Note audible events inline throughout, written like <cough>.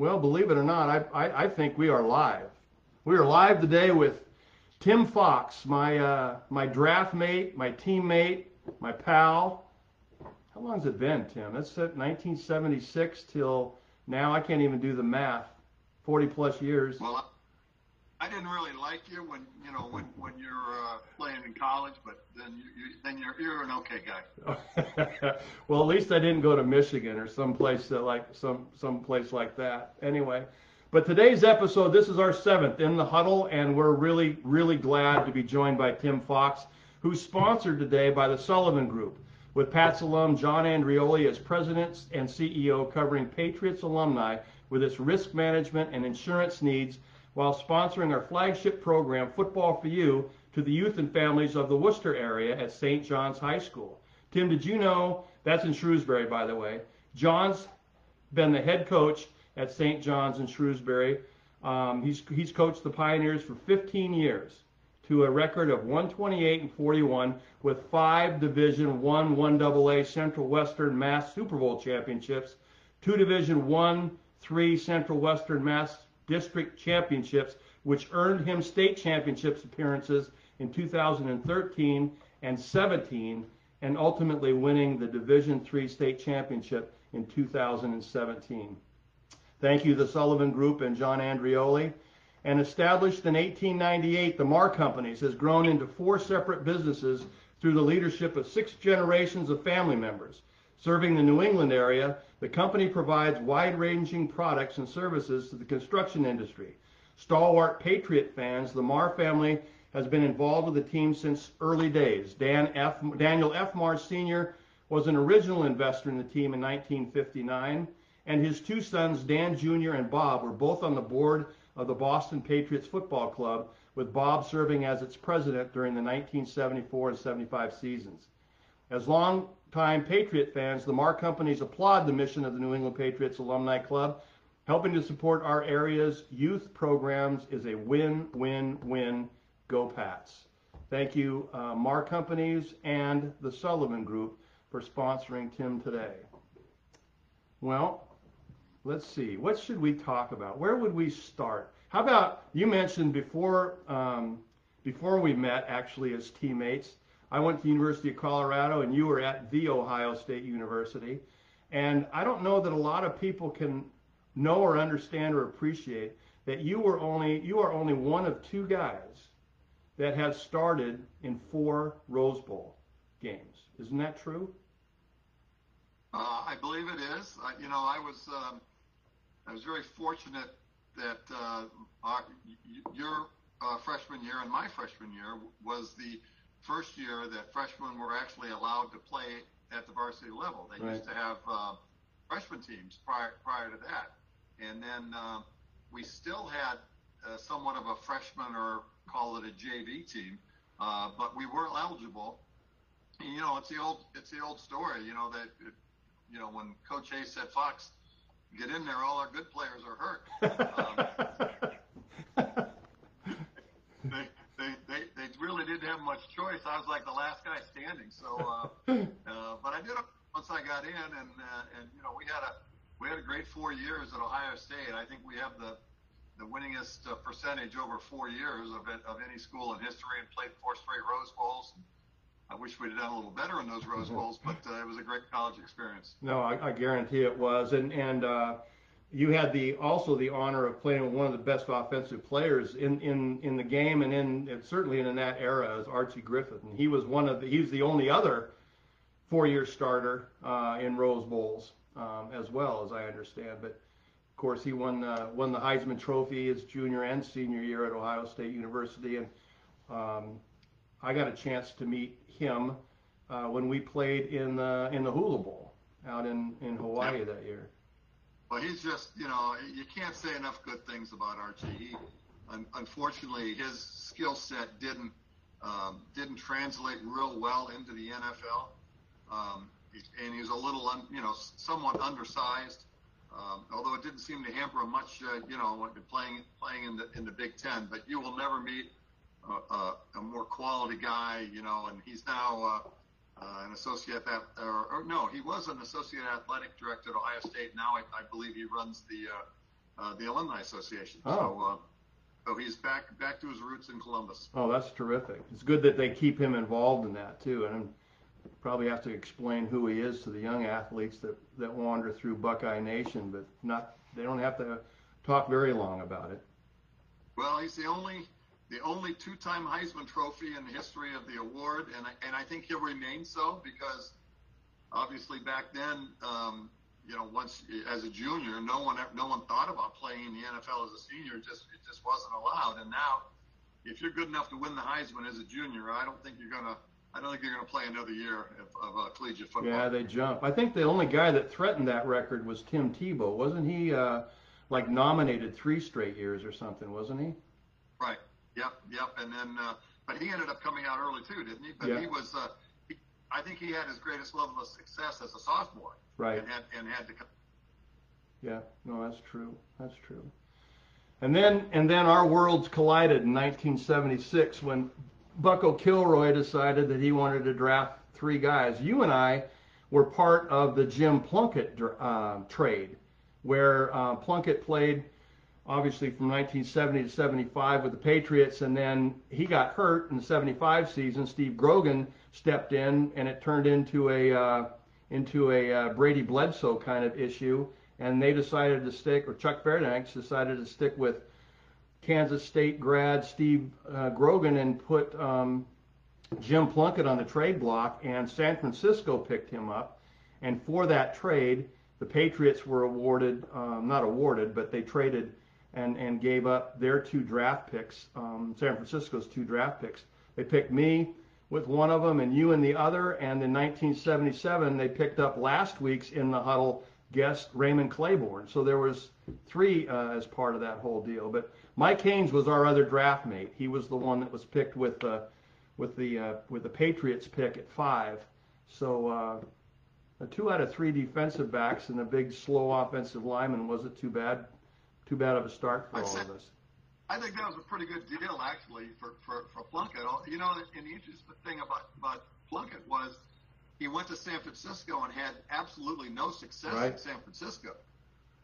Well, believe it or not, I, I, I think we are live. We are live today with Tim Fox, my, uh, my draft mate, my teammate, my pal. How long has it been, Tim? It's 1976 till now. I can't even do the math. 40 plus years. Well, I didn't really like you when you know when when you're uh, playing in college, but then you, you then you're you're an okay guy. <laughs> well, at least I didn't go to Michigan or some place that like some some place like that. Anyway, but today's episode, this is our seventh in the huddle, and we're really really glad to be joined by Tim Fox, who's sponsored today by the Sullivan Group. With Pats alum John Andreoli as president and CEO, covering Patriots alumni with its risk management and insurance needs while sponsoring our flagship program, Football for You, to the youth and families of the Worcester area at St. John's High School. Tim, did you know that's in Shrewsbury, by the way? John's been the head coach at St. John's in Shrewsbury. Um, he's, he's coached the Pioneers for 15 years to a record of 128 and 41 with five Division One, 1AA Central Western Mass Super Bowl championships, two Division One, three Central Western Mass district championships, which earned him state championships appearances in 2013 and 17, and ultimately winning the Division III state championship in 2017. Thank you, the Sullivan Group and John Andreoli. And established in 1898, the Marr Companies has grown into four separate businesses through the leadership of six generations of family members. Serving the New England area, the company provides wide-ranging products and services to the construction industry. Stalwart Patriot fans, the Marr family has been involved with the team since early days. Dan F. Daniel F. Marr Sr. was an original investor in the team in 1959, and his two sons, Dan Jr. and Bob, were both on the board of the Boston Patriots Football Club, with Bob serving as its president during the 1974 and 75 seasons. As long-time Patriot fans, the Marr Companies applaud the mission of the New England Patriots Alumni Club. Helping to support our area's youth programs is a win-win-win. Go Pats. Thank you, uh, Companies and the Sullivan Group for sponsoring Tim today. Well, let's see. What should we talk about? Where would we start? How about you mentioned before um, before we met actually as teammates I went to the University of Colorado and you were at the Ohio State University. And I don't know that a lot of people can know or understand or appreciate that you were only you are only one of two guys that have started in four Rose Bowl games. Isn't that true? Uh, I believe it is. Uh, you know, I was um, I was very fortunate that uh, our, your uh, freshman year and my freshman year was the first year that freshmen were actually allowed to play at the varsity level. They right. used to have uh, freshman teams prior prior to that, and then uh, we still had uh, somewhat of a freshman or call it a JV team, uh, but we weren't eligible. And, you know, it's the old it's the old story. You know that it, you know when Coach Hayes said Fox, get in there, all our good players are hurt. <laughs> Um, <laughs> they really didn't have much choice. I was like the last guy standing. So, uh, <laughs> uh, but I did it once I got in, and uh, and you know we had a we had a great four years at Ohio State. I think we have the the winningest uh, percentage over four years of it, of any school in history, and played four straight Rose Bowls. I wish we'd done a little better in those Rose mm-hmm. Bowls, but uh, it was a great college experience. No, I, I guarantee it was, and and. Uh, you had the also the honor of playing with one of the best offensive players in in in the game and in certainly in that era as Archie Griffin. And he was one of the he was the only other four-year starter uh, in Rose Bowls um, as well as I understand. But of course he won uh, won the Heisman Trophy his junior and senior year at Ohio State University. And um, I got a chance to meet him uh, when we played in the in the Hula Bowl out in in Hawaii that year. Well, he's just, you know, you can't say enough good things about Archie. He, un- unfortunately, his skill set didn't um, didn't translate real well into the NFL, um, and he was a little, un- you know, somewhat undersized. Um, although it didn't seem to hamper him much, uh, you know, playing playing in the in the Big Ten. But you will never meet a, a, a more quality guy, you know, and he's now. Uh, an associate that, or, or, no, he was an associate athletic director at Ohio State. Now I, I believe he runs the uh, uh, the Alumni Association. Oh. So, uh, so he's back back to his roots in Columbus. Oh, that's terrific. It's good that they keep him involved in that too, and probably have to explain who he is to the young athletes that that wander through Buckeye Nation, but not they don't have to talk very long about it. Well, he's the only the only two-time Heisman Trophy in the history of the award, and I, and I think he'll remain so because obviously back then, um, you know, once as a junior, no one no one thought about playing in the NFL as a senior. It just it just wasn't allowed. And now, if you're good enough to win the Heisman as a junior, I don't think you're gonna I don't think you're gonna play another year of, of uh, collegiate football. Yeah, they jump. I think the only guy that threatened that record was Tim Tebow, wasn't he? Uh, like nominated three straight years or something, wasn't he? Yep. Yep. And then, uh, but he ended up coming out early too, didn't he? But Yeah. he was. Uh, he, I think he had his greatest level of success as a sophomore. Right. And had and had to. come. Yeah, no, that's true. That's true. And then and then our worlds collided in 1976 when Bucko Kilroy decided that he wanted to draft three guys. You and I were part of the Jim Plunkett uh, trade, where uh, Plunkett played obviously from 1970 to 75 with the Patriots, and then he got hurt in the 75 season. Steve Grogan stepped in, and it turned into a uh, into a uh, Brady Bledsoe kind of issue, and they decided to stick, or Chuck Fairbanks decided to stick with Kansas State grad Steve uh, Grogan and put um, Jim Plunkett on the trade block, and San Francisco picked him up. And for that trade, the Patriots were awarded, um, not awarded, but they traded and, and gave up their two draft picks, um, San Francisco's two draft picks. They picked me with one of them and you in the other. And in 1977, they picked up last week's in the huddle guest Raymond Clayborn. So there was three uh, as part of that whole deal. But Mike Haynes was our other draft mate. He was the one that was picked with uh, with the uh, with the Patriots pick at five. So uh, a two out of three defensive backs and a big slow offensive lineman wasn't too bad. Too bad of a start for I'd all of us. I think that was a pretty good deal actually for for for Plunkett. You know, and the interesting thing about about Plunkett was he went to San Francisco and had absolutely no success in San Francisco.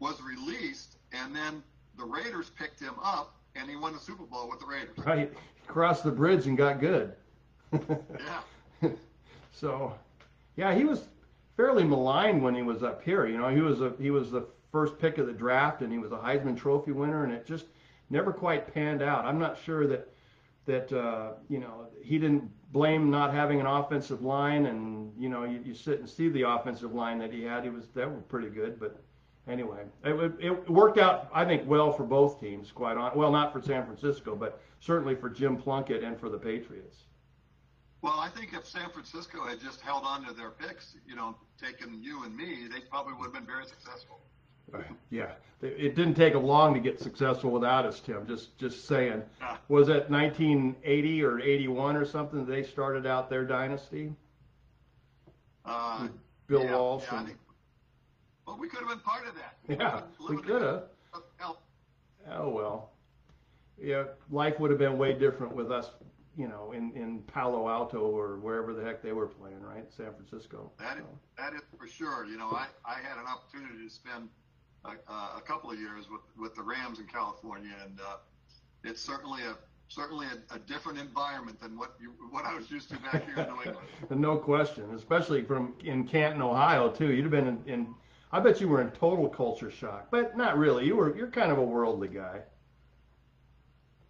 Was released, and then the Raiders picked him up, and he won the Super Bowl with the Raiders. Right, crossed the bridge and got good. <laughs> Yeah. So, yeah, he was fairly maligned when he was up here. You know, he was a he was the first pick of the draft, and he was a Heisman Trophy winner, and it just never quite panned out. I'm not sure that that uh, you know he didn't blame not having an offensive line, and you know you, you sit and see the offensive line that he had. He was that were pretty good, but anyway, it, it worked out I think well for both teams. Quite on well, not for San Francisco, but certainly for Jim Plunkett and for the Patriots. Well, I think if San Francisco had just held on to their picks, you know, taken you and me, they probably would have been very successful. Yeah, it didn't take long to get successful without us, Tim. Just just saying. Was it 1980 or 81 or something that they started out their dynasty? Uh, Bill yeah, Walsh. yeah, and, think- well, we could have been part of that. yeah, we could have. Oh well. Yeah, life would have been way different with us, you know, in in Palo Alto or wherever the heck they were playing, right? San Francisco. That is, So, that is for sure. You know, I, I had an opportunity to spend a, a couple of years with, with the Rams in California, and uh, it's certainly a certainly a, a different environment than what you what I was used to back here in New England. <laughs> no question, especially from in Canton, Ohio too. You'd have been in, in I bet you were in total culture shock, but not really. You were you're kind of a worldly guy.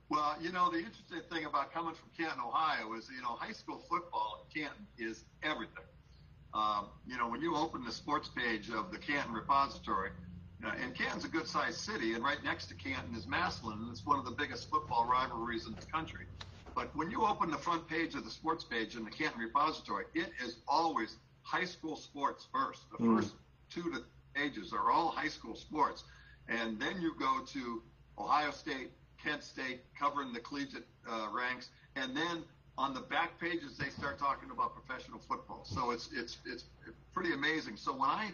Well, you know, the interesting thing about coming from Canton, Ohio, is you know high school football in Canton is everything. Um, you know, when you open the sports page of the Canton Repository, and Canton's a good-sized city, and right next to Canton is Massillon, and it's one of the biggest football rivalries in the country. But when you open the front page of the sports page in the Canton Repository, it is always high school sports first. The Mm. first two to pages are all high school sports, and then you go to Ohio State, Kent State, covering the collegiate uh, ranks, and then on the back pages they start talking about professional football. So it's it's it's pretty amazing. So when I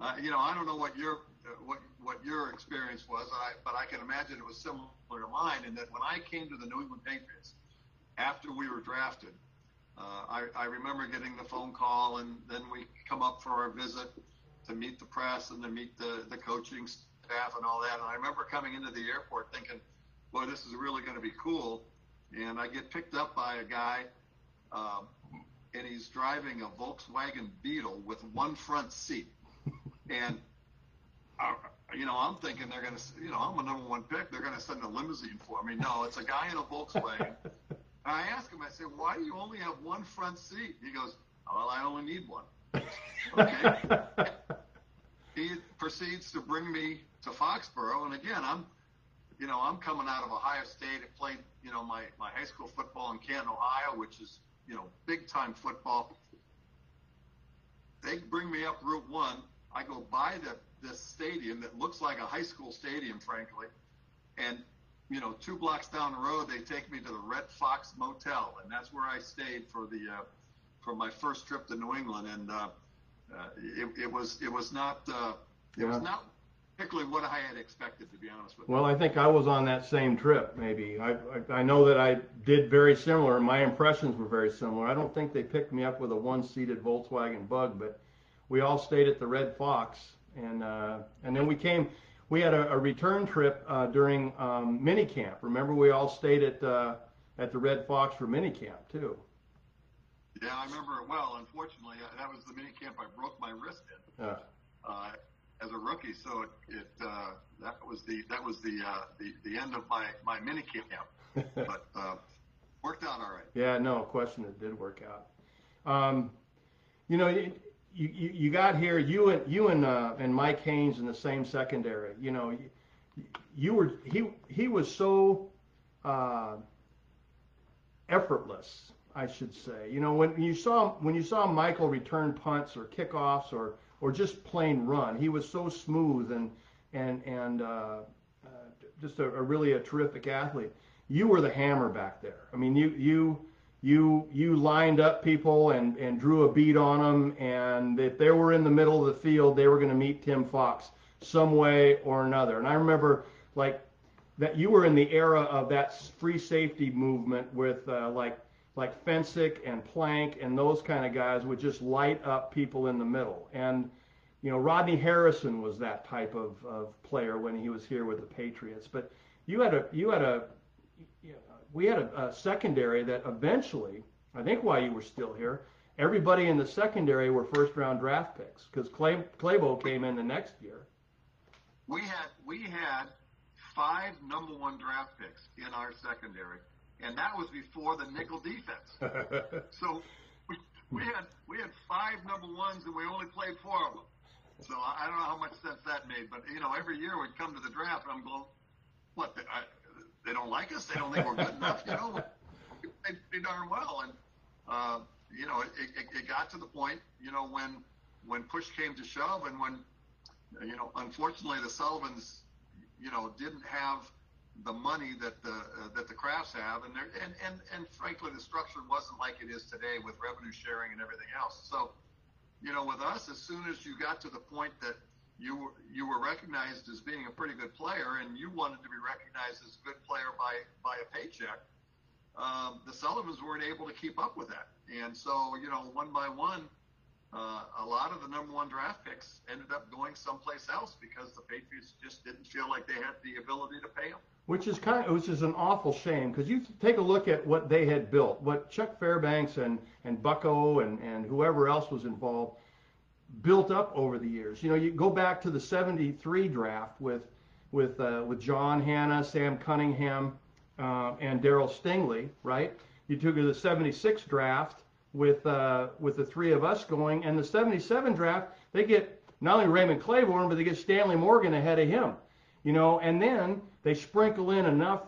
uh, you know, I don't know what your uh, what what your experience was, I, but I can imagine it was similar to mine. In that when I came to the New England Patriots after we were drafted, uh, I, I remember getting the phone call, and then we come up for our visit to meet the press and to meet the the coaching staff and all that. And I remember coming into the airport thinking, boy, this is really going to be cool. And I get picked up by a guy, um, and he's driving a Volkswagen Beetle with one front seat. And, uh, you know, I'm thinking they're going to, you know, I'm a number one pick. They're going to send a limousine for me. No, it's a guy in a Volkswagen. <laughs> and I asked him, I said, why do you only have one front seat? He goes, well, I only need one. okay. <laughs> he proceeds to bring me to Foxborough, and again, I'm, you know, I'm coming out of Ohio State. I played, you know, my my high school football in Canton, Ohio, which is, you know, big time football. They bring me up Route One. I go by the this stadium that looks like a high school stadium, frankly, and you know, two blocks down the road, they take me to the Red Fox Motel, and that's where I stayed for the uh, for my first trip to New England, and uh, uh, it, it was it was not uh, it Yeah. was not particularly what I had expected, to be honest with you. Well, I think I was on that same trip. Maybe I, I I know that I did very similar. My impressions were very similar. I don't think they picked me up with a one-seated Volkswagen Bug, but we all stayed at the Red Fox, and uh, and then we came. We had a, a return trip uh, during um, mini camp. Remember, we all stayed at uh, at the Red Fox for mini camp too. Yeah, I remember it well. Unfortunately, uh, that was the mini camp I broke my wrist in Uh, uh, as a rookie. So it, it uh, that was the that was the uh, the the end of my my mini camp, <laughs> but uh, worked out all right. Yeah, no question, it did work out. Um, you know, you, you you got here, you and you and uh, and Mike Haynes in the same secondary. You know, you, you were he he was so uh, effortless, I should say. You know, when you saw when you saw Michael return punts or kickoffs or or just plain run, he was so smooth and and and uh, uh, just a, a really a terrific athlete. You were the hammer back there. I mean, you you you you lined up people and and drew a beat on them, and if they were in the middle of the field, they were going to meet Tim Fox some way or another. And I remember like that you were in the era of that free safety movement with uh, like like Fencik and Plank and those kind of guys would just light up people in the middle. And you know, Rodney Harrison was that type of, of player when he was here with the Patriots. But you had a you had a we had a, a secondary that eventually, I think, while you were still here, everybody in the secondary were first round draft picks because Clay, Claybo came in the next year. We had we had five number one draft picks in our secondary, and that was before the nickel defense. <laughs> So we, we had we had five number ones, and we only played four of them. So I, I don't know how much sense that made, but you know, every year we'd come to the draft, and I'm going, what? They, I, they don't like us? They don't think we're good enough? You know, played pretty darn well, and uh, you know, it, it, it got to the point, you know, when when push came to shove, and when you know, unfortunately, the Sullivans, you know, didn't have the money that the uh, that the Crafts have, and they're- and and and frankly, the structure wasn't like it is today with revenue sharing and everything else. So, you know, with us, as soon as you got to the point that you were you were recognized as being a pretty good player, and you wanted to be recognized as a good player by by a paycheck, um, the Sullivans weren't able to keep up with that, and so you know, one by one. Uh, a lot of the number one draft picks ended up going someplace else because the Patriots just didn't feel like they had the ability to pay them. which is kind of, which is an awful shame because you take a look at what they had built, what Chuck Fairbanks and and Bucko and and whoever else was involved built up over the years. You know, you go back to the '73 draft with with uh, with John Hannah, Sam Cunningham, uh, and Darryl Stingley, right? You took the '76 draft with uh, with the three of us going, and the '77 draft they get not only Raymond Clayborn, but they get Stanley Morgan ahead of him you know, and then they sprinkle in enough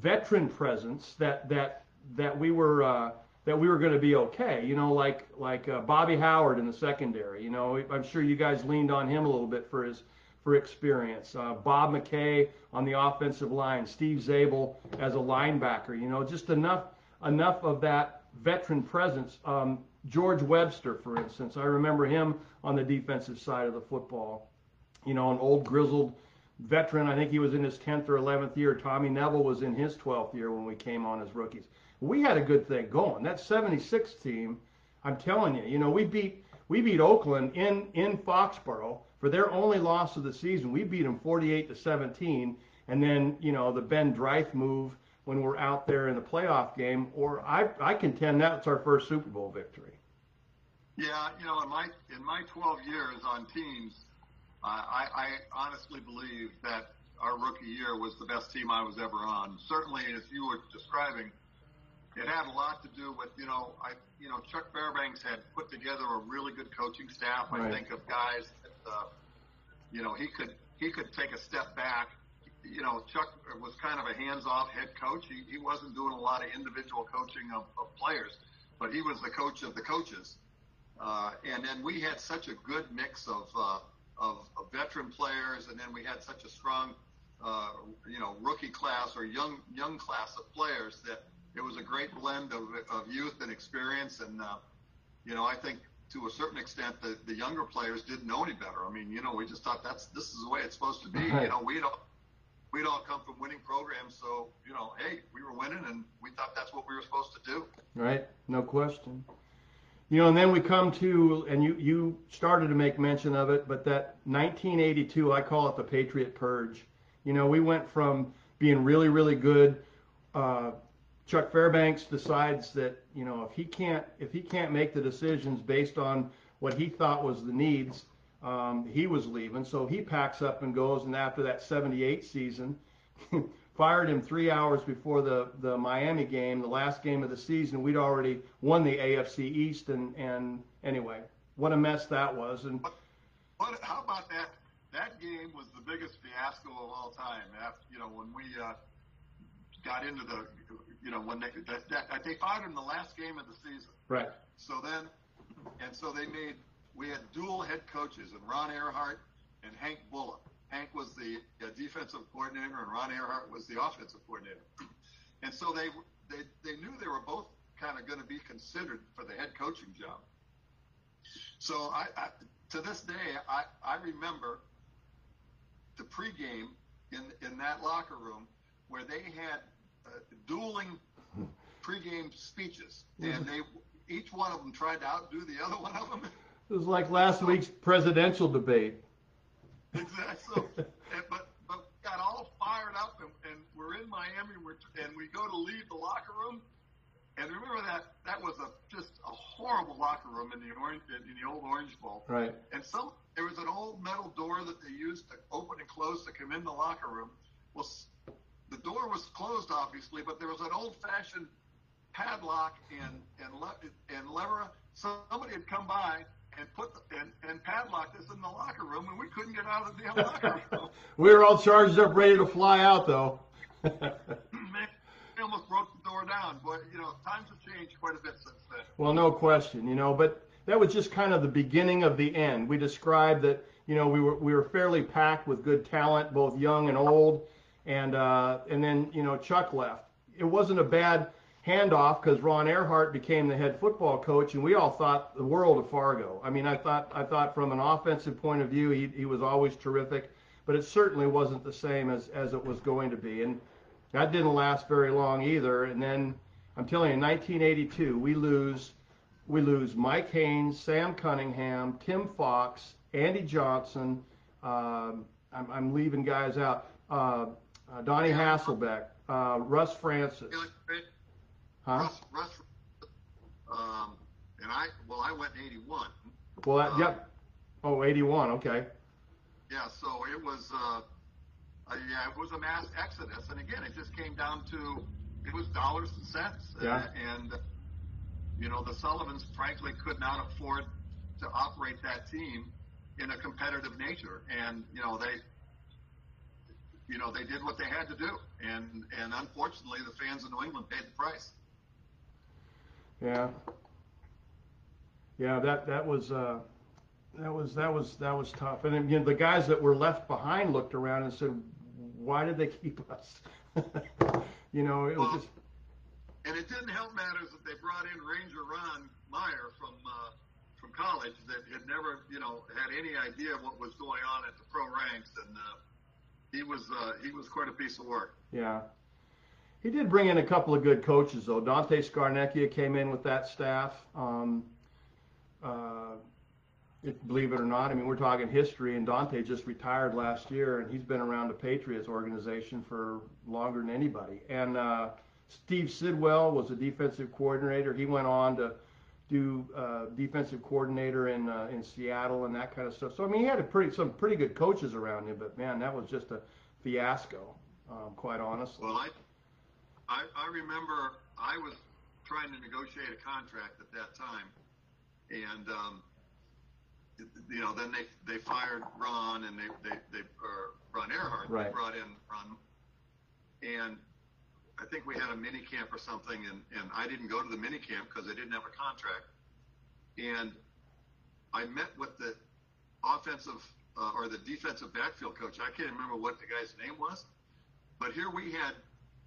veteran presence that that that we were uh, that we were going to be okay. You know, like like uh, Bobby Howard in the secondary. You know, I'm sure you guys leaned on him a little bit for his for experience. Uh, Bob McKay on the offensive line, Steve Zabel as a linebacker. You know, just enough enough of that veteran presence. Um, George Webster, for instance, I remember him on the defensive side of the football you know, an old grizzled veteran. I think he was in his 10th or 11th year. Tommy Neville was in his 12th year when we came on as rookies. We had a good thing going. That 76 team, I'm telling you, you know, we beat we beat Oakland in in Foxborough for their only loss of the season, we beat them 48 to 17. And then, you know, the Ben Dreith move when we're out there in the playoff game, or I, I contend that's our first Super Bowl victory. Yeah, you know, in my in my 12 years on teams, uh, I, I honestly believe that our rookie year was the best team I was ever on. Certainly, as you were describing, it had a lot to do with you know I you know Chuck Fairbanks had put together a really good coaching staff. I think of guys that uh, you know he could he could take a step back. You know Chuck was kind of a hands-off head coach. He he wasn't doing a lot of individual coaching of, of players, but he was the coach of the coaches. Uh, and then we had such a good mix of, uh, of of veteran players, and then we had such a strong, uh, you know, rookie class or young young class of players that it was a great blend of, of youth and experience. And uh, you know, I think to a certain extent the, the younger players didn't know any better. I mean, you know, we just thought that's this is the way it's supposed to be. Right. You know, we'd all we'd all come from winning programs, so you know, hey, we were winning, and we thought that's what we were supposed to do. right? No question. You know, and then we come to, and you you started to make mention of it, but that 1982, I call it the Patriot Purge. You know, we went from being really really good. Uh, Chuck Fairbanks decides that you know if he can't if he can't make the decisions based on what he thought was the needs, um, he was leaving. So he packs up and goes. And after that 78 season, <laughs> fired him three hours before the, the Miami game, the last game of the season. We'd already won the AFC East, and, and anyway, what a mess that was. And What? How about that? That game was the biggest fiasco of all time. After you know when we uh, got into the, you know when they that, that, they fired him the last game of the season. right, So then, and so they made we had dual head coaches, and Ron Erhardt and Hank Bullough. Hank was the uh, defensive coordinator, and Ron Erhardt was the offensive coordinator. And so they they they knew they were both kind of going to be considered for the head coaching job. So I, I to this day I I remember the pregame in in that locker room where they had dueling pregame speeches, and they each one of them tried to outdo the other one of them. it was like last week's presidential debate. exactly. So, and, but but got all fired up, and, and we're in Miami, we're, and we go to leave the locker room. And remember that that was a just a horrible locker room in the orange in the old Orange Bowl. Right, And some there was an old metal door that they used to open and close to come in the locker room. Well, the door was closed obviously, but there was an old-fashioned padlock and and le- and lever. Somebody had come by and put the, and and padlocked us in the locker room, and we couldn't get out of the damn locker room. <laughs> we were all charged up, ready to fly out, though. Man, <laughs> we almost broke the door down. But you know, times have changed quite a bit since then. Well, no question, you know, but that was just kind of the beginning of the end. We described that, you know, we were we were fairly packed with good talent, both young and old, and uh, and then you know Chuck left. It wasn't a bad handoff because Ron Erhardt became the head football coach, and we all thought the world of Fargo. I mean, I thought I thought from an offensive point of view, he he was always terrific, but it certainly wasn't the same as as it was going to be, and that didn't last very long either. And then I'm telling you, in 1982, we lose we lose Mike Haynes, Sam Cunningham, Tim Fox, Andy Johnson. Um, I'm, I'm leaving guys out. Uh, uh, Donnie Hasselbeck, uh, Russ Francis. You know, it- Huh? Russ, Russ, um, and I well, I went in '81. Well, that, yep. Oh, 81. Okay. Yeah, so it was, uh, uh, yeah, it was a mass exodus, and again, it just came down to it was dollars and cents, Yeah. uh, and you know the Sullivans frankly could not afford to operate that team in a competitive nature, and you know they, you know they did what they had to do, and and unfortunately the fans in New England paid the price. Yeah. Yeah, that that was uh, that was that was that was tough. And then, you know, the guys that were left behind looked around and said, "Why did they <laughs> keep us?" <laughs> you know, it was just And it didn't help matters that they brought in Ranger Ron Meyer from uh, from college that had never, you know, had any idea what was going on at the pro ranks, and uh, he was uh, he was quite a piece of work. Yeah. He did bring in a couple of good coaches, though. Dante Scarnecchia came in with that staff. Um, uh, it, believe it or not. I mean, we're talking history, and Dante just retired last year, and he's been around the Patriots organization for longer than anybody. And uh, Steve Sidwell was a defensive coordinator. He went on to do uh, defensive coordinator in uh, in Seattle and that kind of stuff. So I mean, he had a pretty some pretty good coaches around him, but man, that was just a fiasco, um, quite honestly. Well, I, I I remember I was trying to negotiate a contract at that time, and um, you know, then they they fired Ron and they they they or Ron Erhardt. Right. They brought in Ron, and I think we had a mini camp or something, and and I didn't go to the mini camp because I didn't have a contract, and I met with the offensive uh, or the defensive backfield coach. I can't remember what the guy's name was, but here we had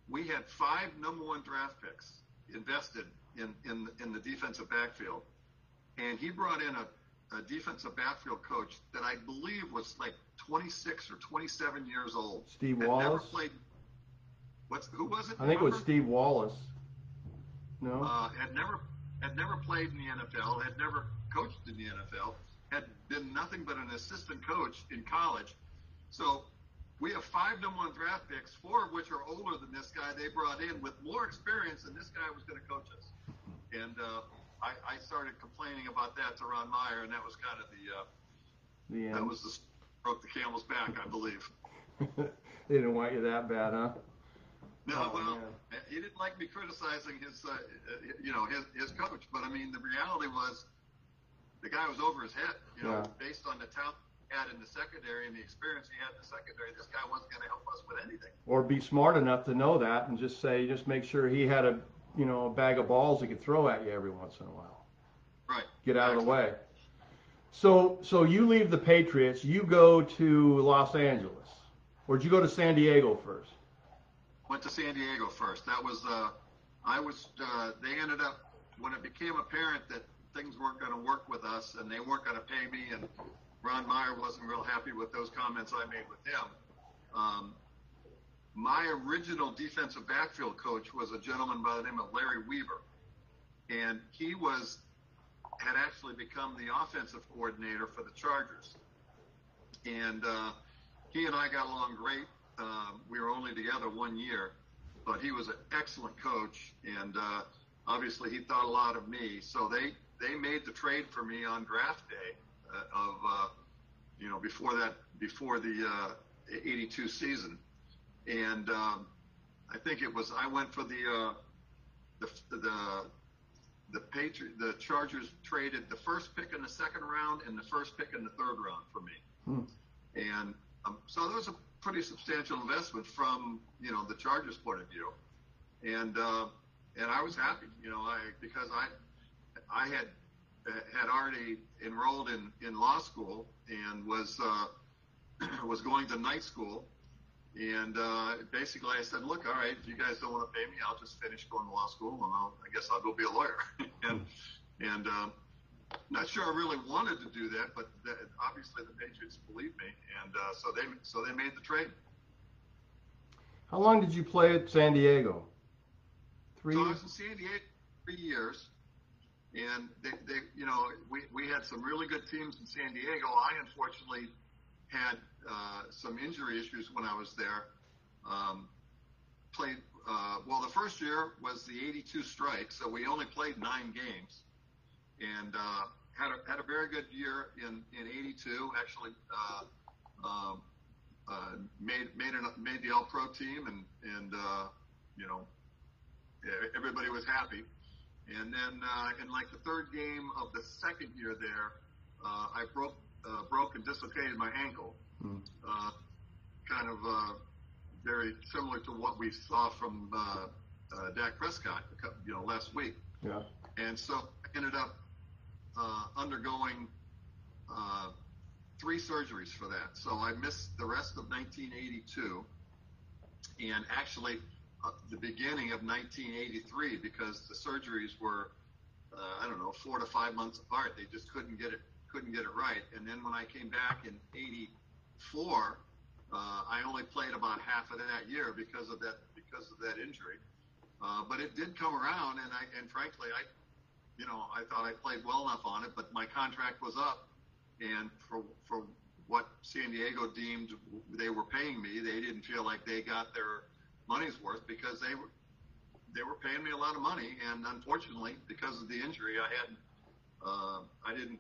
we had five number one draft picks invested in in in the defensive backfield, and he brought in a a defensive backfield coach that I believe was like 26 or 27 years old. Steve Wallace. Never played. What's who was it? I think it was Remember? Steve Wallace. No. Uh, had never had never played in the NFL. Had never coached in the NFL. Had been nothing but an assistant coach in college. So we have five number one draft picks, four of which are older than this guy they brought in with more experience than this guy was going to coach us. And uh, I, I started complaining about that to Ron Meyer, and that was kind of the uh, the that was the broke the camel's back, I believe. <laughs> they didn't want you that bad, huh? No, Oh, well, man. he didn't like me criticizing his, uh, you know, his his coach. But I mean, the reality was, the guy was over his head. You know, Yeah. based on the talent he had in the secondary and the experience he had in the secondary, this guy wasn't going to help us with anything. Or be smart enough to know that and just say, just make sure he had a, you know, a bag of balls he could throw at you every once in a while. Right. Get out of the way. So, so you leave the Patriots, you go to Los Angeles, or did you go to San Diego first? Went to San Diego first. That was, uh, I was. Uh, they ended up when it became apparent that things weren't going to work with us and they weren't going to pay me, and Ron Meyer wasn't real happy with those comments I made with him. Um, my original defensive backfield coach was a gentleman by the name of Larry Weaver, and he was had actually become the offensive coordinator for the Chargers, and uh, he and I got along great. Um, we were only together one year, but he was an excellent coach, and uh, obviously he thought a lot of me. So they they made the trade for me on draft day uh, of uh, you know before that before the uh, '82 season, and um, I think it was I went for the uh, the the the Patri- the Chargers traded the first pick in the second round and the first pick in the third round for me. Hmm. And um, so there was a pretty substantial investment from you know the Chargers' point of view, and uh, and I was happy, you know, I because I I had had already enrolled in in law school and was uh, <clears throat> was going to night school, and uh, basically I said, look, all right, if you guys don't want to pay me, I'll just finish going to law school, and I'll, I guess I'll go be a lawyer, <laughs> and and. Um, not sure I really wanted to do that, but that, obviously the Patriots believed me, and uh, so they so they made the trade. How long did you play at San Diego? Three. So I was in San Diego three years, and they, they you know we, we had some really good teams in San Diego. I unfortunately had uh, some injury issues when I was there. Um, played uh, well. The first year was the '82 strike, so we only played nine games, and uh, had a had a very good year in in '82. Actually, uh, um, uh, made made an, made the All Pro team, and and uh, you know everybody was happy. And then uh, in like the third game of the second year there, uh, I broke uh, broke and dislocated my ankle. Hmm. Uh, kind of uh, very similar to what we saw from uh, uh, Dak Prescott, you know, last week. Yeah. And so I ended up uh, undergoing uh, three surgeries for that. So I missed the rest of 1982 and actually uh, the beginning of 1983 because the surgeries were, uh, I don't know, four to five months apart. They just couldn't get it, couldn't get it right. And then when I came back in 84, uh, I only played about half of that year because of that, because of that injury. Uh, but it did come around, and I, and frankly, I, you know, I thought I played well enough on it, but my contract was up, and for for what San Diego deemed they were paying me, they didn't feel like they got their money's worth because they were they were paying me a lot of money, and unfortunately, because of the injury, I had uh, I didn't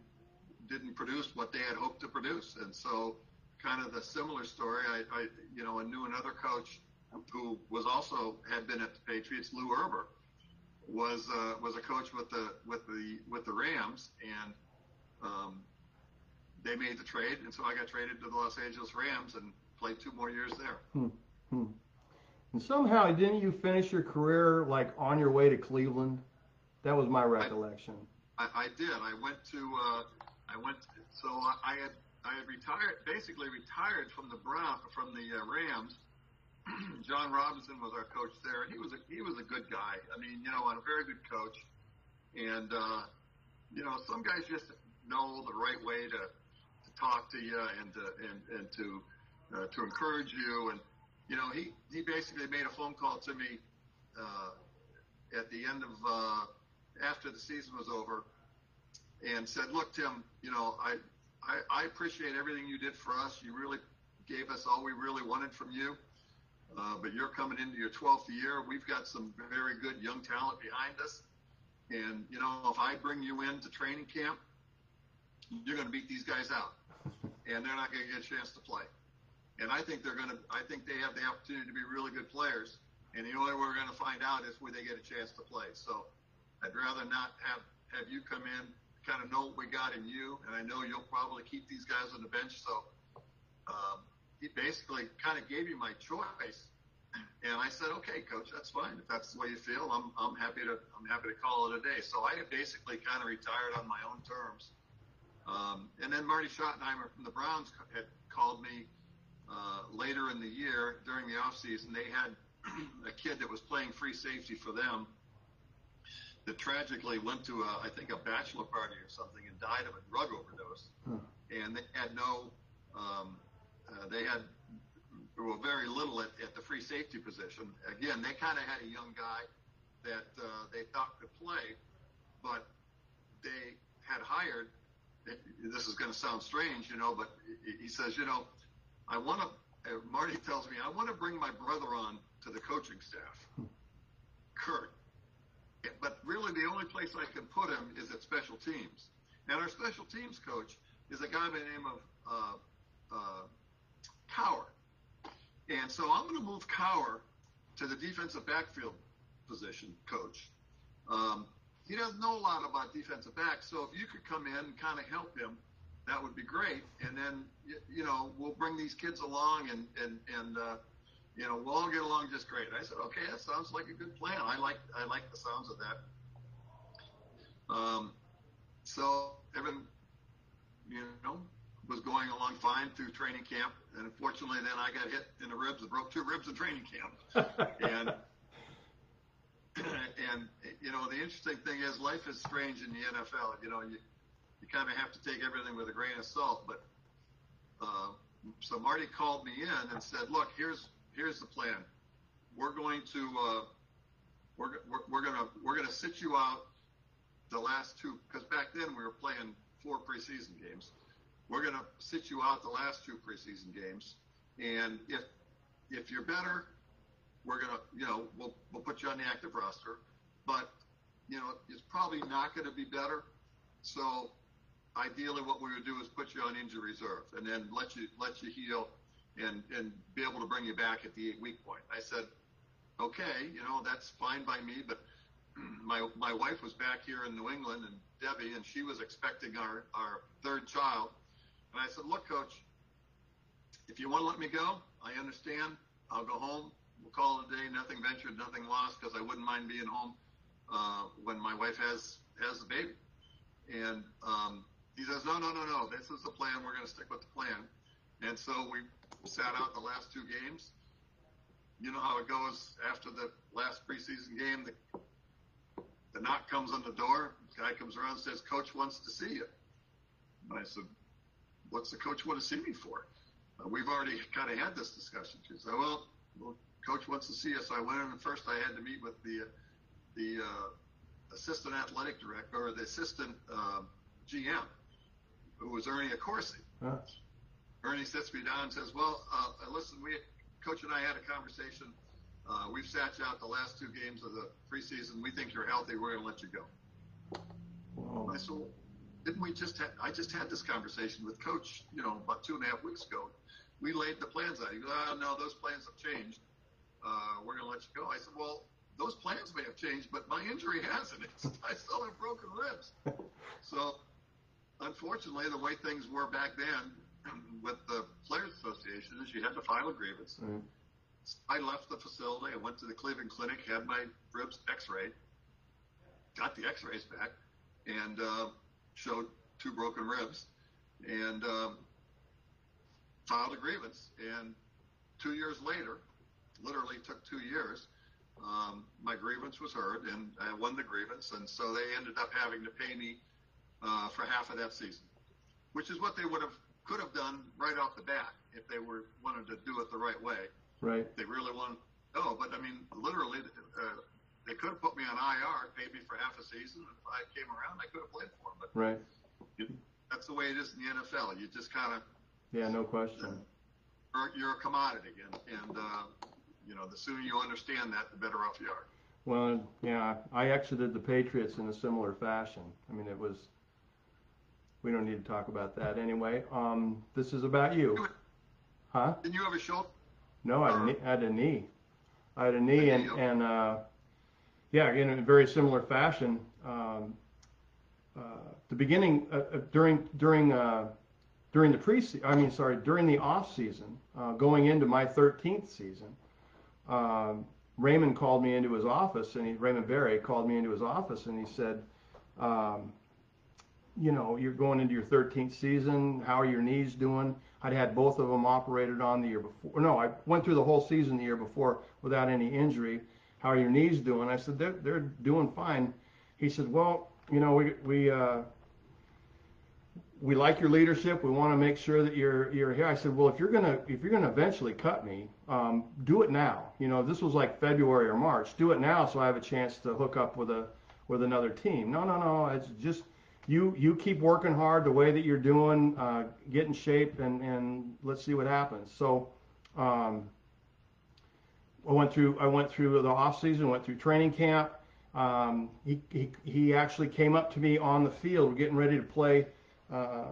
didn't produce what they had hoped to produce, and so kind of the similar story. I, I you know I knew another coach who was also had been at the Patriots, Lew Erber, was uh, was a coach with the with the with the Rams, and um, they made the trade, and so I got traded to the Los Angeles Rams and played two more years there. Hmm. Hmm. And somehow, didn't you finish your career like on your way to Cleveland? That was my recollection. I, I did. I went to. Uh, I went. So I had. I had retired. Basically retired from the Brown from the uh, Rams. John Robinson was our coach there. He was a he was a good guy. I mean, you know, a very good coach. And uh, you know, some guys just know the right way to, to talk to you and to, and and to uh, to encourage you and you know, he, he basically made a phone call to me uh, at the end of uh, after the season was over and said, "Look, Tim, you know, I, I I appreciate everything you did for us. You really gave us all we really wanted from you. Uh, but you're coming into your 12th year. We've got some very good young talent behind us, and you know, if I bring you into training camp, you're going to beat these guys out, and they're not going to get a chance to play." And I think they're going to. I think they have the opportunity to be really good players. And the only way we're going to find out is when they get a chance to play. So I'd rather not have have you come in, kind of know what we got in you, and I know you'll probably keep these guys on the bench. So um, he basically kind of gave you my choice, and I said, okay, coach, that's fine. If that's the way you feel, I'm I'm happy to I'm happy to call it a day. So I basically kind of retired on my own terms. Um, and then Marty Schottenheimer from the Browns had called me uh, later in the year during the off season, they had <clears throat> a kid that was playing free safety for them that tragically went to a, I think a bachelor party or something and died of a drug overdose. Hmm. And they had no, um, uh, they had well very little at, at the free safety position. Again, they kind of had a young guy that uh, they thought could play, but they had hired. This is going to sound strange, you know, but he says, you know, I want to, Marty <laughs> tells me, I want to bring my brother on to the coaching staff, Kurt. But really, the only place I can put him is at special teams. And our special teams coach is a guy by the name of uh, uh, Cowher. And so I'm going to move Cowher to the defensive backfield position coach. Um, he doesn't know a lot about defensive backs, so if you could come in and kind of help him that would be great. And then, you know, we'll bring these kids along and, and, and, uh, you know, we'll all get along just great. I said, okay, that sounds like a good plan. I like, I like the sounds of that. Um, so Evan, you know, was going along fine through training camp. And unfortunately, then I got hit in the ribs and broke two ribs in training camp. <laughs> and, <clears throat> and, you know, the interesting thing is life is strange in the NFL. You know, you, you kind of have to take everything with a grain of salt. But uh, so Marty called me in and said, "Look, here's here's the plan. We're going to uh, we're, we're, we're gonna we're gonna sit you out the last two because back then we were playing four preseason games. We're gonna sit you out the last two preseason games, and if if you're better, we're gonna you know we'll we'll put you on the active roster. But you know it's probably not going to be better. So ideally what we would do is put you on injury reserve and then let you let you heal and and be able to bring you back at the eight week point. I said, okay, you know that's fine by me, but <clears throat> my my wife was back here in New England and Debbie, and she was expecting our our third child, and I said, look, coach, if you want to let me go, I understand. I'll go home. We'll call it a day. Nothing ventured, nothing lost, because I wouldn't mind being home uh, when my wife has has the baby. And um, he says, no, no, no, no. This is the plan. We're going to stick with the plan. And so we sat out the last two games. You know how it goes after the last preseason game. The, the knock comes on the door. The guy comes around and says, Coach wants to see you. And I said, What's the coach want to see me for? Uh, we've already kind of had this discussion. She said, Well, well, coach wants to see us. So I went in and first I had to meet with the the uh, assistant athletic director or the assistant uh, GM who was Ernie Accorsi. Huh. Ernie sits me down and says, "Well, uh, listen, we coach and I had a conversation. Uh, we've sat you out the last two games of the preseason. We think you're healthy. We're going to let you go." Wow. I said, "Didn't we just? Ha- I just had this conversation with Coach, you know, about two and a half weeks ago. We laid the plans out." He goes, "Oh, no, those plans have changed. Uh, we're going to let you go." I said, "Well." Those plans may have changed, but my injury hasn't. It's, <laughs> I still have broken ribs. So, unfortunately, the way things were back then <clears throat> with the Players Association is you had to file a grievance. Right. I left the facility. I went to the Cleveland Clinic, had my ribs X-rayed, got the X-rays back, and uh, showed two broken ribs, and um, filed a grievance. And two years later, literally took two years. Um, my grievance was heard, and I won the grievance, and so they ended up having to pay me uh, for half of that season, which is what they would have could have done right off the bat if they were wanted to do it the right way. Right. They really wanted. Oh, but I mean, literally, uh, they could have put me on IR, paid me for half a season, and if I came around, I could have played for them. But Right. that's the way it is in the NFL. You just kind of Yeah, no question. you're, you're a commodity, and and uh, you know, the sooner you understand that, the better off you are. Well, yeah, I exited the Patriots in a similar fashion. I mean, it was. We don't need to talk about that anyway. Um, this is about you, huh? Didn't you have a shoulder? No, I had, a knee, I had a knee. I had a knee, and and uh, yeah, in a very similar fashion. Um, uh, the beginning uh, uh, during during uh, during the pre I mean, sorry, during the off season, uh, going into my 13th season, um, Raymond called me into his office, and he, Raymond Berry called me into his office, and he said, um, you know, you're going into your 13th season. How are your knees doing? I'd had both of them operated on the year before. No, I went through the whole season the year before without any injury. How are your knees doing? I said they're they're doing fine. He said, well, you know, we we uh, we like your leadership. We want to make sure that you're you're here. I said, well, if you're gonna if you're gonna eventually cut me, um, do it now. You know, this was like February or March. Do it now so I have a chance to hook up with a with another team. No, no, no. It's just you you keep working hard the way that you're doing. Uh, get in shape and and let's see what happens. So. Um, I went through I went through the off season, went through training camp. Um, he, he he actually came up to me on the field. Getting ready to play. Uh,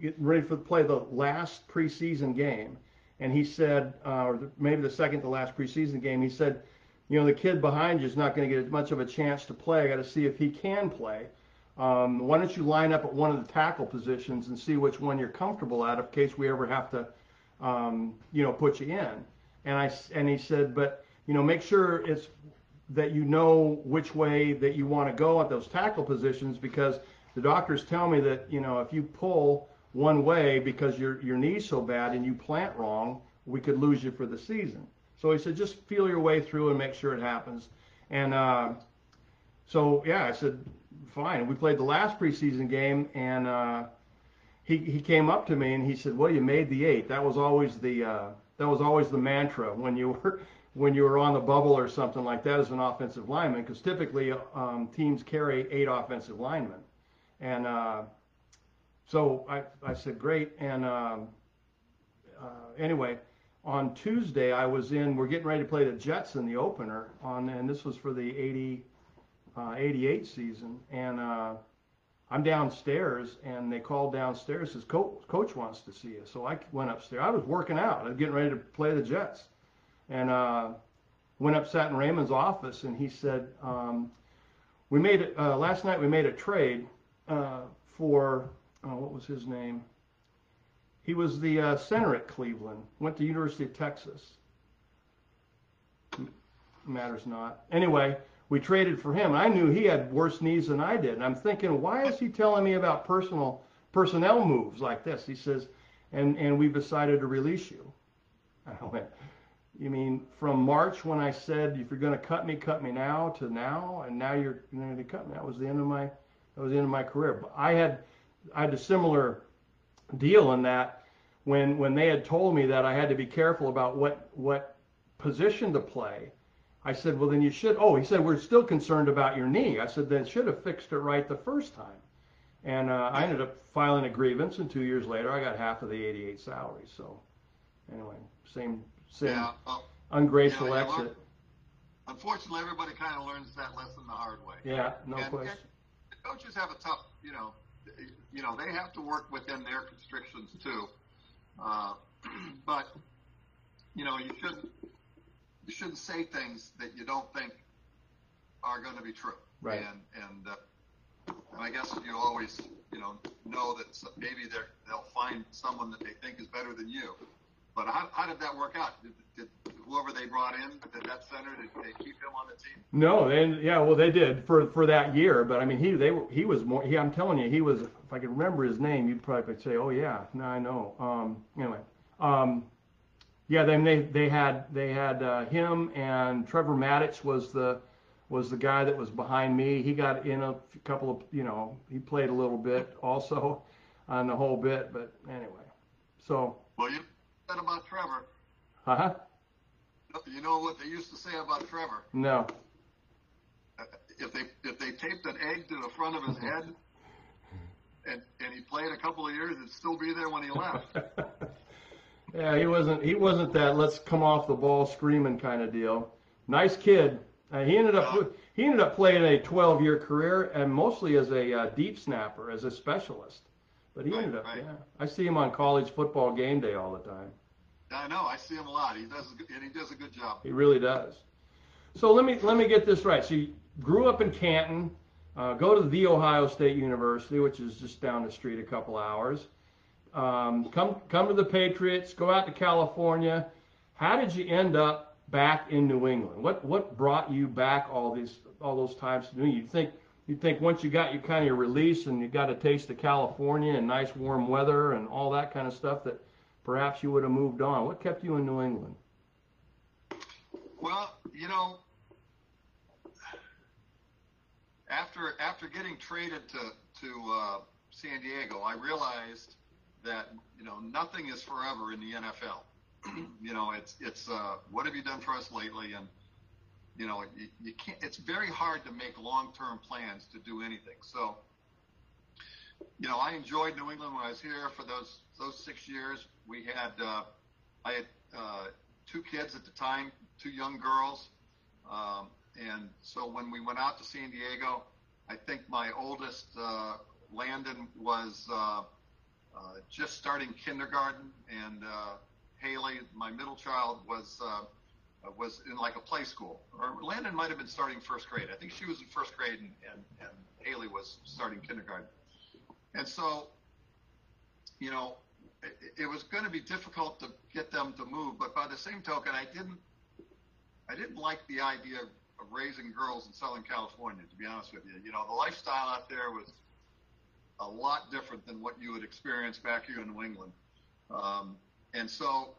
getting ready for play the last preseason game, and he said, uh, or maybe the second to last preseason game. He said, you know, the kid behind you is not going to get much of a chance to play. I got to see if he can play. Um, why don't you line up at one of the tackle positions and see which one you're comfortable at, in case we ever have to, um, you know, put you in. And I and he said, but you know, make sure it's that you know which way that you want to go at those tackle positions because the doctors tell me that you know if you pull one way because your your knee's so bad and you plant wrong, we could lose you for the season. So he said, just feel your way through and make sure it happens. And uh, so yeah, I said, fine. We played the last preseason game and. Uh, he, he came up to me and he said, "Well, you made the eight. That was always the uh, that was always the mantra when you were when you were on the bubble or something like that as an offensive lineman, because typically um, teams carry eight offensive linemen." And uh, so I, I said, "Great." And um, uh, anyway, on Tuesday I was in. We're getting ready to play the Jets in the opener on, and this was for the 80, uh, 88 season, and. I'm downstairs, and they called downstairs. Says coach, coach wants to see you. So I went upstairs. I was working out. I was getting ready to play the Jets, and uh, went up, sat in Raymond's office, and he said, um, "We made it uh, last night. We made a trade uh, for uh, what was his name? He was the uh, center at Cleveland. Went to University of Texas. M- matters not. Anyway." We traded for him. I knew he had worse knees than I did. And I'm thinking, why is he telling me about personal personnel moves like this? He says, and and we've decided to release you. <laughs> I went, you mean from March when I said if you're going to cut me, cut me now to now, and now you're going to cut me? That was the end of my that was the end of my career. But I had I had a similar deal in that when when they had told me that I had to be careful about what what position to play I said, well, then you should. Oh, he said, we're still concerned about your knee. I said, then should have fixed it right the first time. And uh, I ended up filing a grievance, and two years later, I got half of the 88 salary. So, anyway, same same Yeah. Well, ungraceful Yeah, exit. unfortunately, everybody kind of learns that lesson the hard way. Yeah, no And- question. and coaches have a tough, you know, you know, they have to work within their constrictions too. Uh, <clears throat> but you know, you shouldn't you shouldn't say things that you don't think are going to be true. Right. And and, uh, and I guess you always, you know, know that maybe they they'll find someone that they think is better than you. But how, how did that work out? Did, did whoever they brought in, did that center, did they keep him on the team? No, and yeah, well, they did for for that year. But I mean, he they were he was more. He, I'm telling you, he was. If I could remember his name, you'd probably say, "Oh yeah, no, I know." Um, anyway, um, yeah, then they they had they had uh, him and Trevor Matich was the was the guy that was behind me. He got in a couple of you know he played a little bit also on the whole bit. But anyway, so Well, you said about Trevor. Uh huh. You know what they used to say about Trevor? No. if they if they taped an egg to the front of his head <laughs> and and he played a couple of years, it'd still be there when he left. <laughs> yeah, he wasn't he wasn't that let's come off the ball screaming kind of deal. Nice kid. Uh, he ended up he ended up playing a 12 year career and mostly as a uh, deep snapper as a specialist. But he Right, ended up right. yeah. I see him on college football game day all the time. I know. I see him a lot. He does and he does a good job. He really does. So let me let me get this right. So you grew up in Canton, uh, go to the Ohio State University, which is just down the street a couple hours. Um, come come to the Patriots. Go out to California. How did you end up back in New England? What what brought you back all these all those times to New England? You think you think once you got your kind of your release and you got a taste of California and nice warm weather and all that kind of stuff that perhaps you would have moved on. What kept you in New England? Well, you know, after after getting traded to to uh, San Diego, I realized that you know nothing is forever in the NFL. <clears throat> you know, it's it's uh, what have you done for us lately, and you know, you, you can't. It's very hard to make long term plans to do anything. So, you know, I enjoyed New England when I was here for those those six years. We had uh, I had uh, two kids at the time, two young girls. Um, and so when we went out to San Diego, I think my oldest, uh, Landon, was uh, uh, just starting kindergarten, and uh, Haley, my middle child, was uh, was in like a play school. Or Landon might have been starting first grade. I think she was in first grade, and, and, and Haley was starting kindergarten. And so, you know, it, it was going to be difficult to get them to move. But by the same token, I didn't I didn't like the idea of, of raising girls in Southern California. To be honest with you, you know, the lifestyle out there was a lot different than what you would experience back here in New England. Um, and so,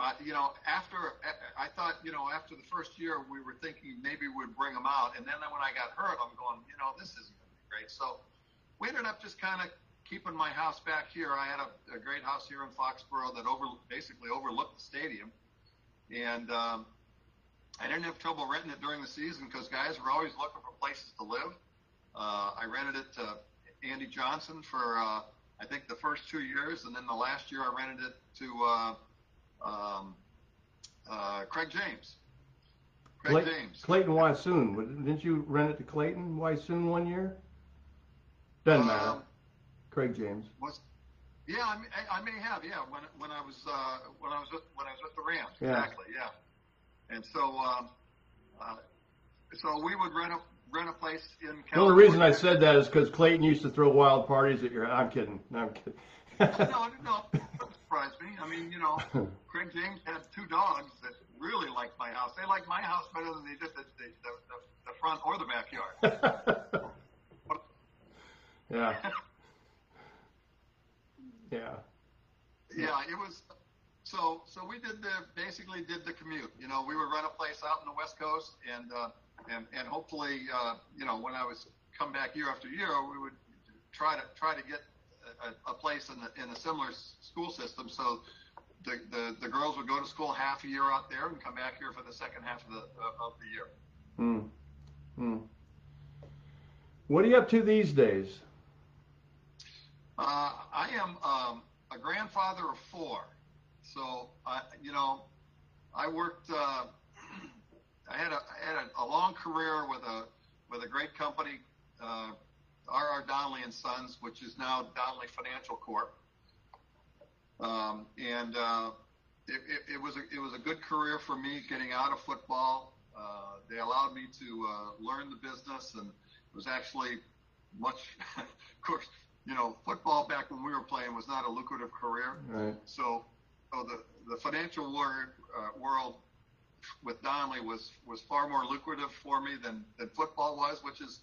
uh, you know, after I thought, you know, after the first year, we were thinking maybe we'd bring them out. And then when I got hurt, I'm going, you know, this isn't going to be great. So we ended up just kind of keeping my house back here. I had a, a great house here in Foxborough that over basically overlooked the stadium, and um, I didn't have trouble renting it during the season because guys were always looking for places to live. Uh, I rented it to Andy Johnson for uh, I think the first two years, and then the last year I rented it to uh, um, uh, Craig James. Craig Clay- James. Clayton Weishuhn. Didn't you rent it to Clayton Weishuhn one year? Doesn't matter. Um, Craig James. was yeah, I may, I I may have yeah when when I was uh, when I was with, when I was with the Rams Yeah. exactly yeah, and so um, uh, so we would rent a rent a place in The only reason I said that is because Clayton used to throw wild parties at your. I'm kidding. No, I'm kidding. no no it <laughs> doesn't surprise me I mean you know Craig James had two dogs that really liked my house they liked my house better than they did the the, the, the, the front or the backyard <laughs> yeah. <laughs> Yeah. yeah, it was. So so we did the basically did the commute. You know, we would rent a place out in the West Coast, and uh, and and hopefully, uh, you know, when I was come back year after year, we would try to try to get a, a place in the in a similar school system. So the, the the girls would go to school half a year out there and come back here for the second half of the of the year. Hmm. Hmm. What are you up to these days? Uh, I am um, a grandfather of four. So, I, you know, I worked. Uh, I had a I had a, a, long career with a with a great company, uh, R.R. Donnelley and Sons, which is now Donnelley Financial Corp. Um, and uh, it, it, it, was a, it was a good career for me getting out of football. Uh, they allowed me to uh, learn the business, and it was actually much. <laughs> of course, you know, football back when we were playing was not a lucrative career. Right. So, so the the financial world, uh, world with Donnelley was was far more lucrative for me than than football was, which is,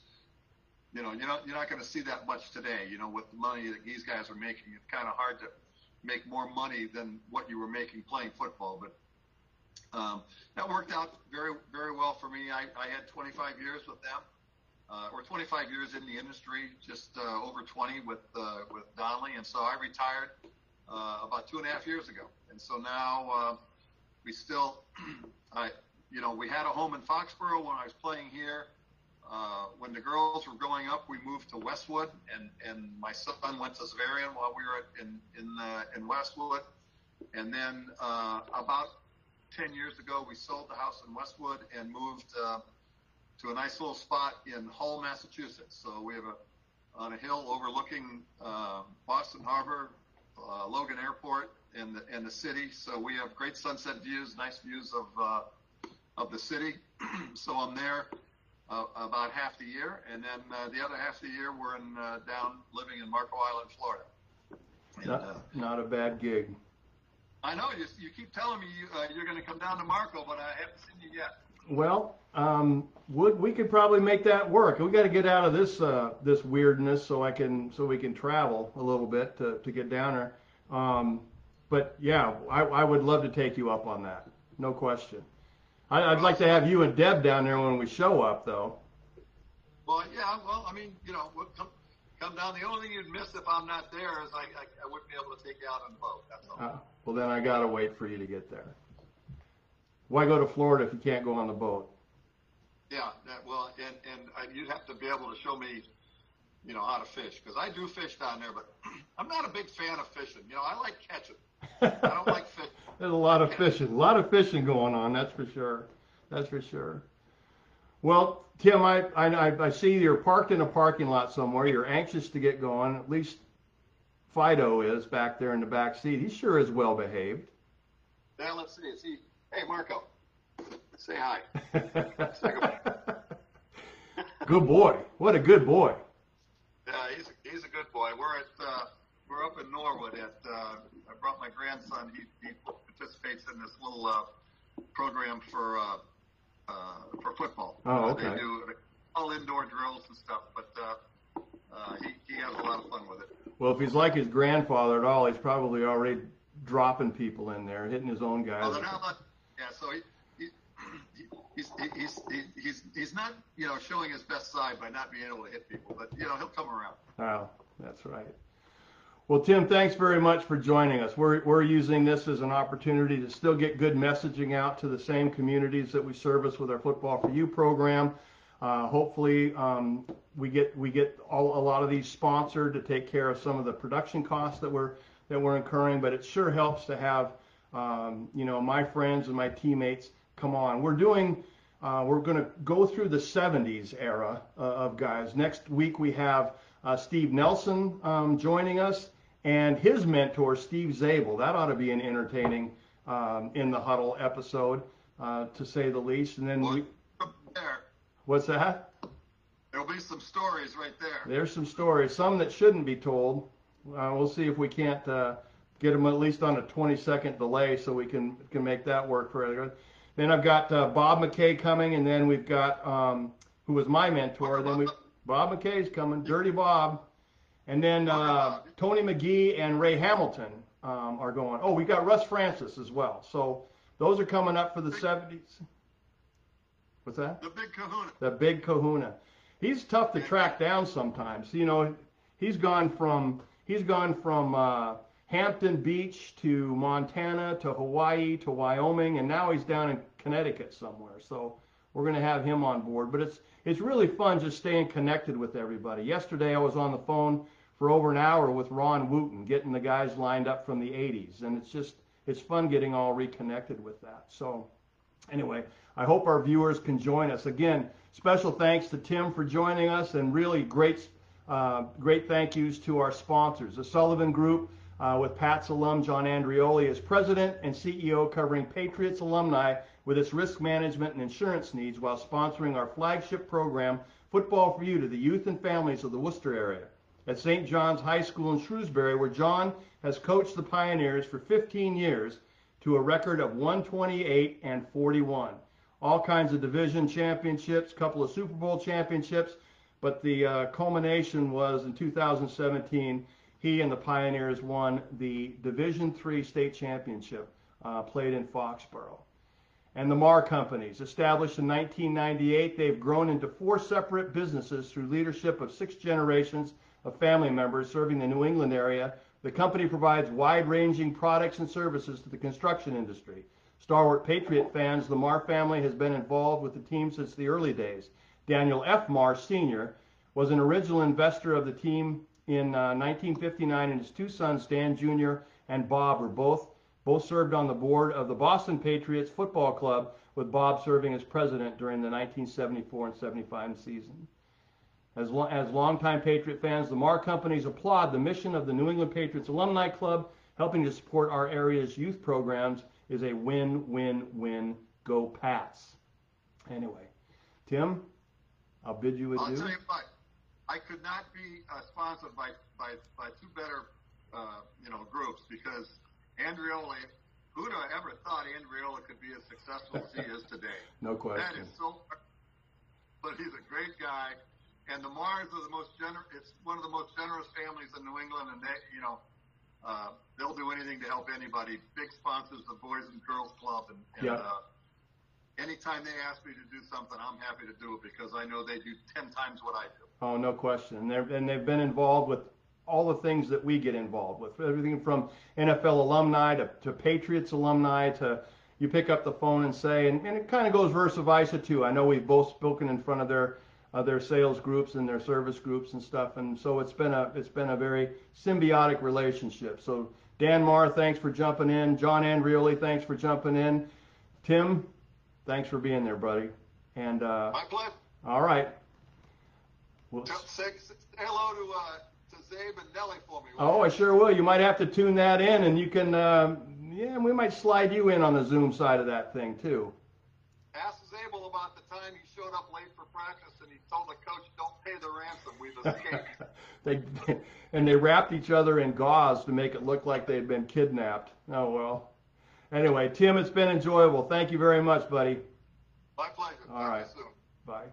you know, you're not you're not going to see that much today. You know, with the money that these guys are making, it's kind of hard to make more money than what you were making playing football. But um, that worked out very very well for me. I, I had 25 years with them uh, or 25 years in the industry, just uh, over 20 with uh, with Donnelley, and so I retired uh, about two and a half years ago. And so now uh, we still, <clears throat> I, you know, we had a home in Foxborough when I was playing here. Uh, when the girls were growing up, we moved to Westwood, and and my son went to Xaverian while we were in in uh, in Westwood. And then uh, about 10 years ago, we sold the house in Westwood and moved. Uh, to a nice little spot in Hull, Massachusetts. So we have a on a hill overlooking uh, Boston Harbor, uh, Logan Airport, and the and the city. So we have great sunset views, nice views of uh, of the city. <clears throat> so I'm there uh, about half the year, and then uh, the other half of the year we're in uh, down living in Marco Island, Florida. And, not, uh, not a bad gig. I know you, you keep telling me you, uh, you're going to come down to Marco, but I haven't seen you yet. Well, um, would we could probably make that work. We got to get out of this uh, this weirdness so I can so we can travel a little bit to, to get down there. Um, but yeah, I, I would love to take you up on that. No question. I, would like to have you and Deb down there when we show up, though. Well, yeah. Well, I mean, you know, we'll come, come down. The only thing you'd miss if I'm not there is I, I, I wouldn't be able to take you out on the boat. That's all. Uh, well, then I gotta wait for you to get there. Why go to Florida if you can't go on the boat? Yeah, that, well, and and I, you'd have to be able to show me, you know, how to fish because I do fish down there, but <clears throat> I'm not a big fan of fishing. You know, I like catching. I don't like fishing. <laughs> There's a lot of fishing, a lot of fishing going on. That's for sure. That's for sure. Well, Tim, I, I I see you're parked in a parking lot somewhere. You're anxious to get going. At least Fido is back there in the back seat. He sure is well behaved. Now let's see. Is he? Hey, Marco. Say hi. <laughs> good boy. What a good boy. Yeah, he's a, he's a good boy. We're at uh, we're up in Norwood. At uh, I brought my grandson. He he participates in this little uh, program for uh, uh, for football. Oh, okay. Uh, they do all indoor drills and stuff, but uh, uh, he he has a lot of fun with it. Well, if he's like his grandfather at all, he's probably already dropping people in there, hitting his own guys. Oh, they're not. Yeah, so he, he's, he's, he's, he's not, you know, showing his best side by not being able to hit people, but, you know, he'll come around. Oh, that's right. Well, Tim, thanks very much for joining us. We're, we're using this as an opportunity to still get good messaging out to the same communities that we service with our Football for You program. Uh, hopefully, um, we get we get all, a lot of these sponsored to take care of some of the production costs that we're that we're incurring. But it sure helps to have um, you know my friends and my teammates come on. We're doing, uh, we're going to go through the 70s era uh, of guys. Next week we have uh, Steve Nelson um, joining us and his mentor, Steve Zabel. That ought to be an entertaining um, in the huddle episode, uh, to say the least. And then we, there. what's that? There'll be some stories right there. There's some stories, some that shouldn't be told. Uh, we'll see if we can't uh, get them at least on a 20 second delay so we can can make that work for everyone. Then I've got uh, Bob McKay coming, and then we've got um, who was my mentor. Then we Bob McKay's coming, Dirty Bob, and then uh, Tony McGee and Ray Hamilton um, are going. Oh, we got Russ Francis as well. So those are coming up for the 70s. What's that? The big Kahuna. The big Kahuna. He's tough to track down sometimes. You know, he's gone from he's gone from uh, Hampton Beach to Montana to Hawaii to Wyoming, and now he's down in Connecticut somewhere. So we're going to have him on board. But it's it's really fun just staying connected with everybody. Yesterday I was on the phone for over an hour with Ron Wooten, getting the guys lined up from the 80s, and it's just it's fun getting all reconnected with that. So anyway, I hope our viewers can join us again. Special thanks to Tim for joining us, and really great uh, great thank yous to our sponsors, the Sullivan Group. Uh, with Pat's alum John Andreoli as president and CEO, covering Patriots alumni with its risk management and insurance needs while sponsoring our flagship program, Football for You, to the youth and families of the Worcester area. At St. John's High School in Shrewsbury, where John has coached the Pioneers for 15 years to a record of 128 and 41. All kinds of division championships, couple of Super Bowl championships, but the uh, culmination was in 2017 he and the Pioneers won the Division Three state championship uh, played in Foxborough. And the Marr Companies, established in 1998, they've grown into four separate businesses through leadership of six generations of family members serving the New England area. The company provides wide-ranging products and services to the construction industry. Stalwart Patriot fans, the Marr family has been involved with the team since the early days. Daniel F. Marr Sr. was an original investor of the team in uh, 1959, and his two sons, Dan Jr. and Bob, were both both served on the board of the Boston Patriots Football Club, with Bob serving as president during the 1974 and 75 season. As, lo- as longtime Patriot fans, the Marr Companies applaud the mission of the New England Patriots Alumni Club. Helping to support our area's youth programs is a win-win-win. Go Pats! Anyway, Tim, I'll bid you adieu. I could not be uh, sponsored by, by, by two better, uh, you know, groups because Andreoli, who'd have ever thought Andreoli could be as successful as he is today? <laughs> no question. That is so, but he's a great guy. And the Marrs are the most generous, it's one of the most generous families in New England and they, you know, uh, they'll do anything to help anybody. Big sponsors, the Boys and Girls Club and, and yeah. uh, anytime they ask me to do something, I'm happy to do it because I know they do 10 times what I do. Oh, no question. And, they're, and they've been involved with all the things that we get involved with, everything from NFL alumni to, to Patriots alumni to you pick up the phone and say, and, and it kind of goes versa versa too. I know we've both spoken in front of their uh, their sales groups and their service groups and stuff, and so it's been a it's been a very symbiotic relationship. So Dan Marr, thanks for jumping in. John Andreoli, thanks for jumping in. Tim, thanks for being there, buddy. And uh, my pleasure. All right. Well, say, say hello to uh, to Zabe and Nelly for me. Oh, I sure will. You might have to tune that in, and you can. Uh, yeah, we might slide you in on the Zoom side of that thing too. Ask Zabel about the time he showed up late for practice and he told the coach, "Don't pay the ransom. We've escaped." <laughs> they <laughs> and they wrapped each other in gauze to make it look like they had been kidnapped. Oh well. Anyway, Tim, it's been enjoyable. Thank you very much, buddy. My pleasure. All right. Bye.